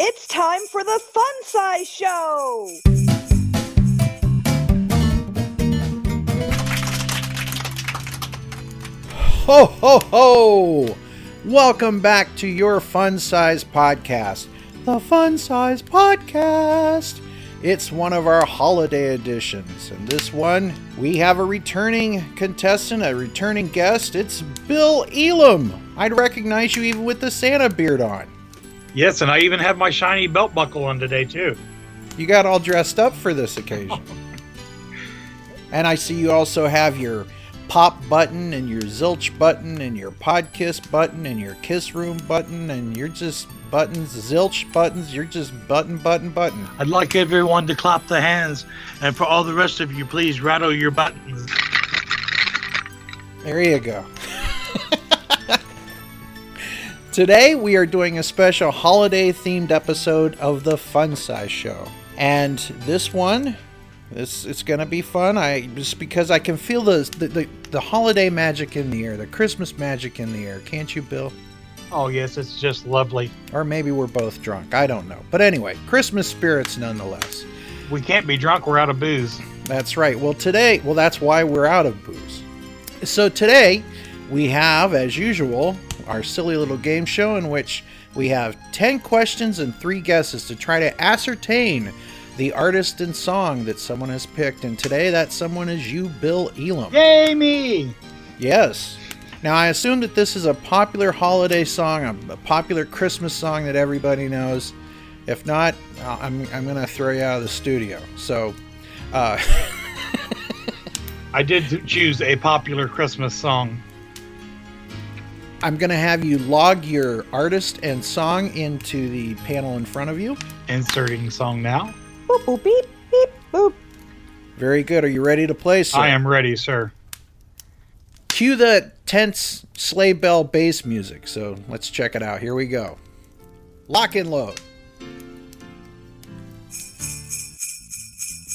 It's time for the Fun Size Show! Ho, ho, ho! Welcome back to your Fun Size Podcast. The Fun Size Podcast! It's one of our holiday editions. And this one, we have a returning contestant, a returning guest. It's Bill Elam. I'd recognize you even with the Santa beard on. Yes, and I even have my shiny belt buckle on today, too. You got all dressed up for this occasion. and I see you also have your pop button and your zilch button and your podkiss button and your kiss room button and you're just buttons zilch buttons you're just button button button I'd like everyone to clap the hands, and for all the rest of you, please rattle your buttons. there you go today we are doing a special holiday themed episode of the fun size show and this one this it's gonna be fun. I just because I can feel the, the the the holiday magic in the air, the Christmas magic in the air. Can't you, Bill? Oh, yes, it's just lovely. Or maybe we're both drunk. I don't know. But anyway, Christmas spirits nonetheless. We can't be drunk, we're out of booze. That's right. Well, today, well, that's why we're out of booze. So today, we have, as usual, our silly little game show in which we have 10 questions and 3 guesses to try to ascertain the artist and song that someone has picked. And today, that someone is you, Bill Elam. Yay, me! Yes. Now, I assume that this is a popular holiday song, a, popular Christmas song that everybody knows. If not, I'm, I'm going to throw you out of the studio. So, uh, I did choose a popular Christmas song. I'm going to have you log your artist and song into the panel in front of you. Inserting song now. Boop, boop, beep, beep, boop. Very good. Are you ready to play, sir? I am ready, sir. Cue the tense sleigh bell bass music. So let's check it out. Here we go. Lock and load.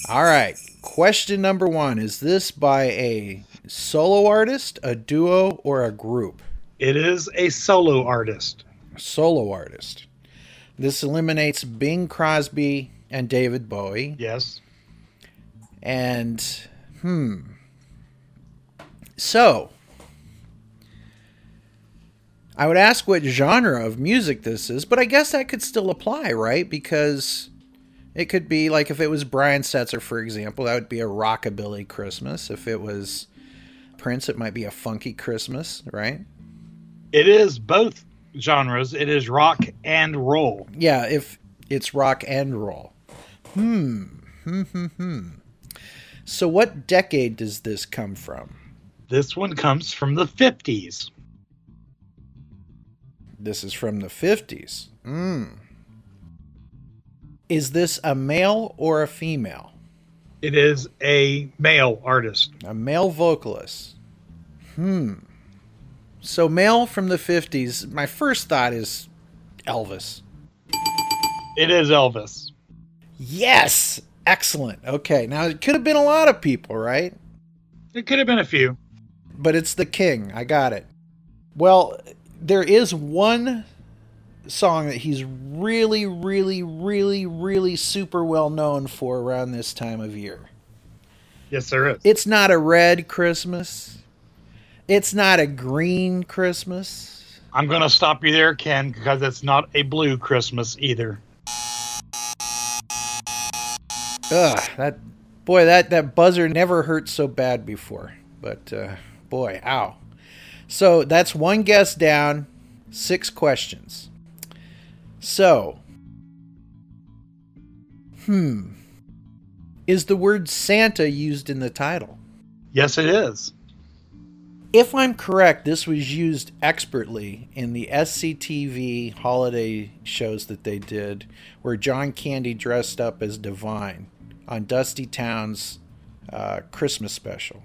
All right. Question number one Is this by a solo artist, a duo, or a group? It is a solo artist. Solo artist. This eliminates Bing Crosby and David Bowie. Yes. And, hmm. So, I would ask what genre of music this is, but I guess that could still apply, right? Because it could be like if it was Brian Setzer, for example, that would be a rockabilly Christmas. If it was Prince, it might be a funky Christmas, right? It is both genres. It is rock and roll. Yeah, if it's rock and roll. Hmm. Hmm. Hmm. Hmm. So, what decade does this come from? This one comes from the 50s. This is from the 50s. Mm. Is this a male or a female? It is a male artist. A male vocalist. Hmm. So, male from the 50s, my first thought is Elvis. It is Elvis. Yes! Excellent. Okay, now it could have been a lot of people, right? It could have been a few. But it's the king. I got it. Well, there is one song that he's really, really, really, really super well known for around this time of year. Yes, there is. It's not a red Christmas. It's not a green Christmas. I'm going to stop you there, Ken, because it's not a blue Christmas either. Ugh, that boy, that that buzzer never hurt so bad before. But uh, boy, ow. So that's one guess down, six questions. So, hmm, is the word Santa used in the title? Yes, it is. If I'm correct, this was used expertly in the SCTV holiday shows that they did, where John Candy dressed up as Divine on Dusty Towne's uh, Christmas special.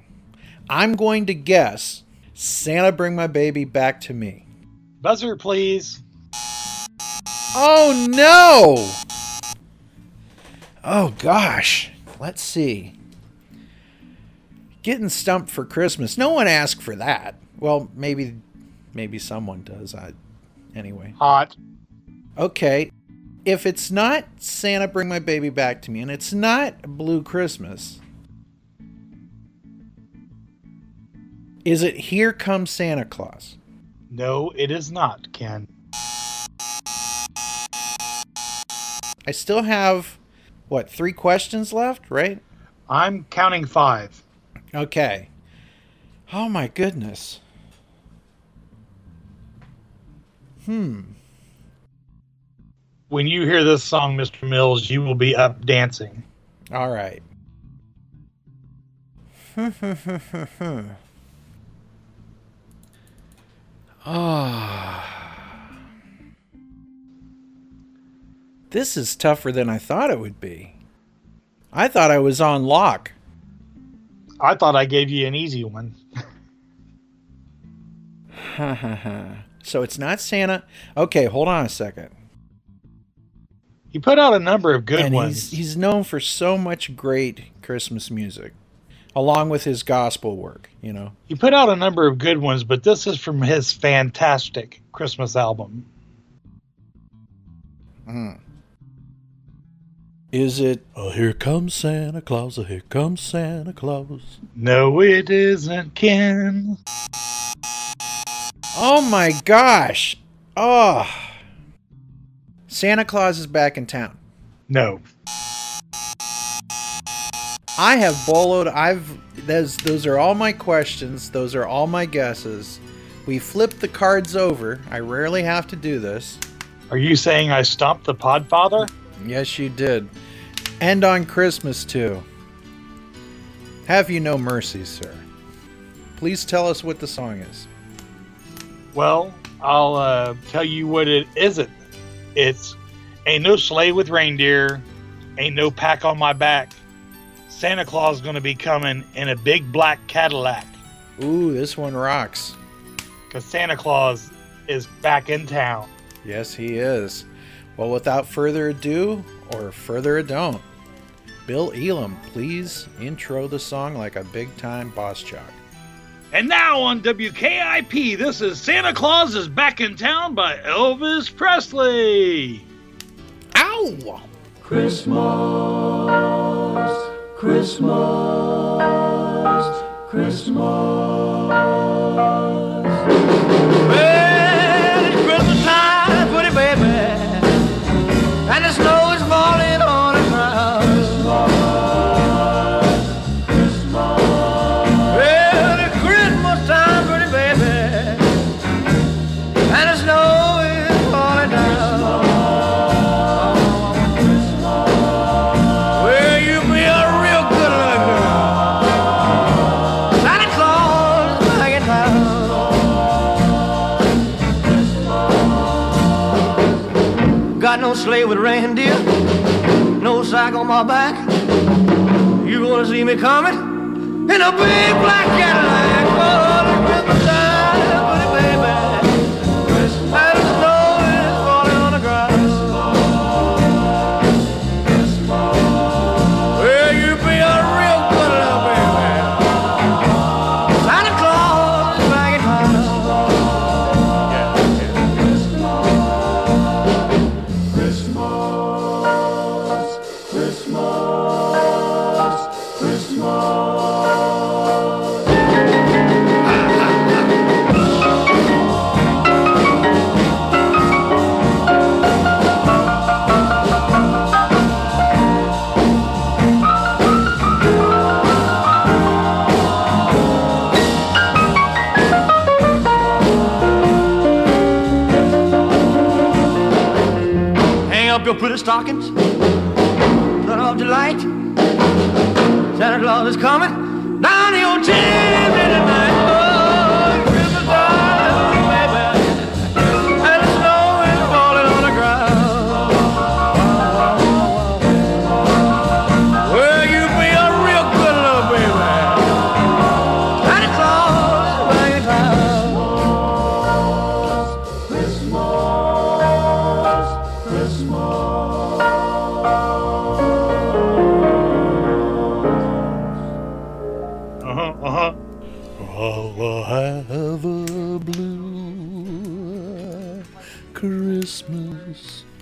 I'm going to guess Santa Bring My Baby Back to Me. Buzzer, please. Oh no! Oh gosh. Let's see. Getting stumped for Christmas. No one asked for that. Well, maybe maybe someone does. I anyway. Hot. Okay. If it's not Santa Bring My Baby Back to Me and it's not Blue Christmas, is it Here Comes Santa Claus? No, it is not, Ken. I still have, what, three questions left, right? I'm counting five. Okay. Oh my goodness. Hmm. When you hear this song, Mr. Mills, you will be up dancing. All right. Ah. This is tougher than I thought it would be. I thought I was on lock. I thought I gave you an easy one. so it's not Santa. Okay, hold on a second. He put out a number of good and ones. He's, he's known for so much great Christmas music, along with his gospel work, you know. He put out a number of good ones, but this is from his fantastic Christmas album. Mm. Is it, oh, here comes Santa Claus, oh, here comes Santa Claus? No, it isn't, Ken. Oh my gosh. Oh. Santa Claus is back in town. No. I have boloed. I've those those are all my questions. Those are all my guesses. We flipped the cards over. I rarely have to do this. Are you saying I stomped the Podfather? Yes, you did. And on Christmas too. Have you no mercy, sir? Please tell us what the song is. Well, I'll uh, tell you what it isn't. It's ain't no sleigh with reindeer, ain't no pack on my back. Santa Claus is gonna be coming in a big black Cadillac. Ooh, this one rocks. Cause Santa Claus is back in town. Yes, he is. Well, without further ado, or further ado, Bill Elam, please intro the song like a big time boss jock. And now on WKIP, this is Santa Claus is Back in Town by Elvis Presley. Ow! Christmas, Christmas, Christmas. Well, no sleigh with reindeer, no sack on my back. You gonna see me coming in a big black Cadillac. Stockings. Turn off the light. Santa Claus is coming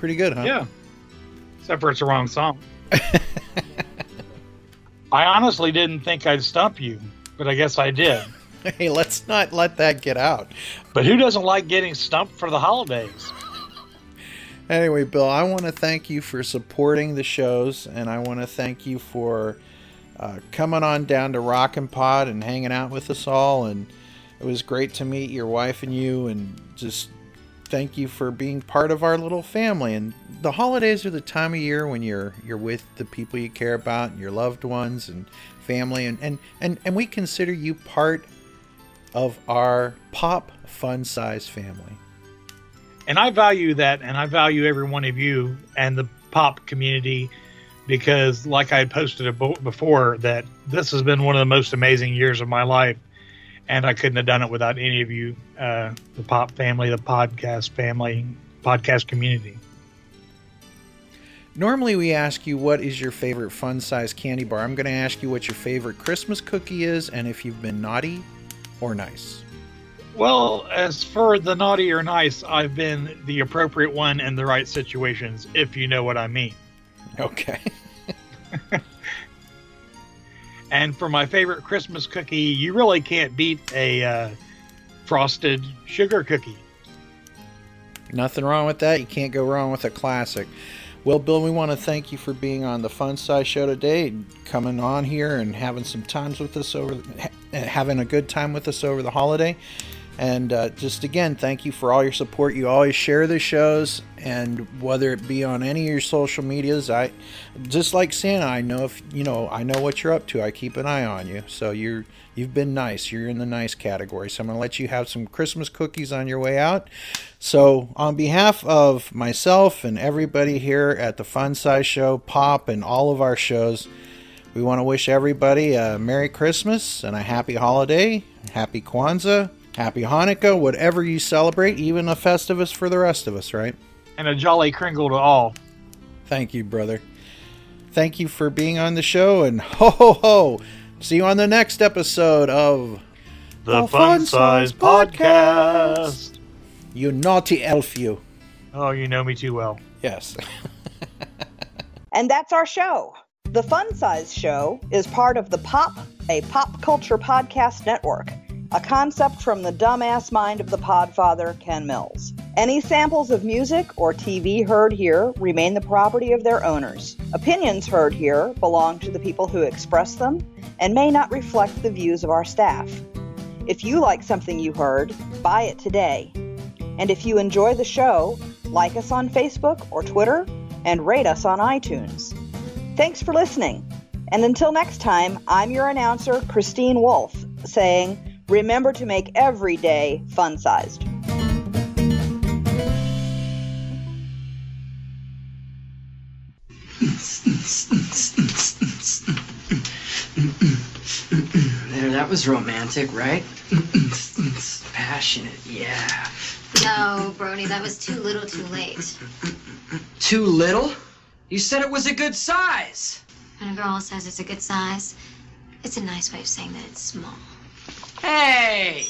Pretty good, huh? Yeah. except for it's the wrong song. I honestly didn't think I'd stump you, but I guess I did. hey, let's not let that get out. But who doesn't like getting stumped for the holidays? Anyway, Bill, I want to thank you for supporting the shows, and I want to thank you for uh, coming on down to Rockin' Pod and hanging out with us all. And it was great to meet your wife and you, and just thank you for being part of our little family. And the holidays are the time of year when you're you're with the people you care about, and your loved ones, and family, and and and, and we consider you part of our pop fun size family. And I value that, and I value every one of you and the pop community because, like I posted before, that this has been one of the most amazing years of my life, and I couldn't have done it without any of you, uh, the pop family, the podcast family, podcast community. Normally, we ask you what is your favorite fun size candy bar. I'm going to ask you what your favorite Christmas cookie is and if you've been naughty or nice. Well, as for the naughty or nice, I've been the appropriate one in the right situations, if you know what I mean. Okay. And for my favorite Christmas cookie, you really can't beat a uh, frosted sugar cookie. Nothing wrong with that. You can't go wrong with a classic. Well, Bill, we want to thank you for being on the Fun Size Show today, coming on here and having some times with us over, having a good time with us over the holiday. And uh, just again, thank you for all your support. You always share the shows, and whether it be on any of your social medias, I just like Santa. I know if you know, I know what you're up to. I keep an eye on you. So you're you've been nice. You're in the nice category. So I'm gonna let you have some Christmas cookies on your way out. So on behalf of myself and everybody here at the Fun Size Show, Pop, and all of our shows. We want to wish everybody a Merry Christmas and a Happy Holiday, Happy Kwanzaa, Happy Hanukkah, whatever you celebrate, even a Festivus for the rest of us, right? And a jolly kringle to all. Thank you, brother. Thank you for being on the show, and ho ho ho! See you on the next episode of The, The Fun Fun Size Size Podcast. You Naughty Elf You. Oh, you know me too well. Yes. And that's our show. The Fun Size Show is part of the Pop, a pop culture podcast network, a concept from the dumbass mind of the podfather, Ken Mills. Any samples of music or TV heard here remain the property of their owners. Opinions heard here belong to the people who express them and may not reflect the views of our staff. If you like something you heard, buy it today. And if you enjoy the show, like us on Facebook or Twitter and rate us on iTunes. Thanks for listening. And until next time, I'm your announcer, Christine Wolf, saying, remember to make every day fun sized. There, that was romantic, right? Passionate, yeah. No, Brody, that was too little too late. Too little? You said it was a good size. When a girl says it's a good size, it's a nice way of saying that it's small. Hey,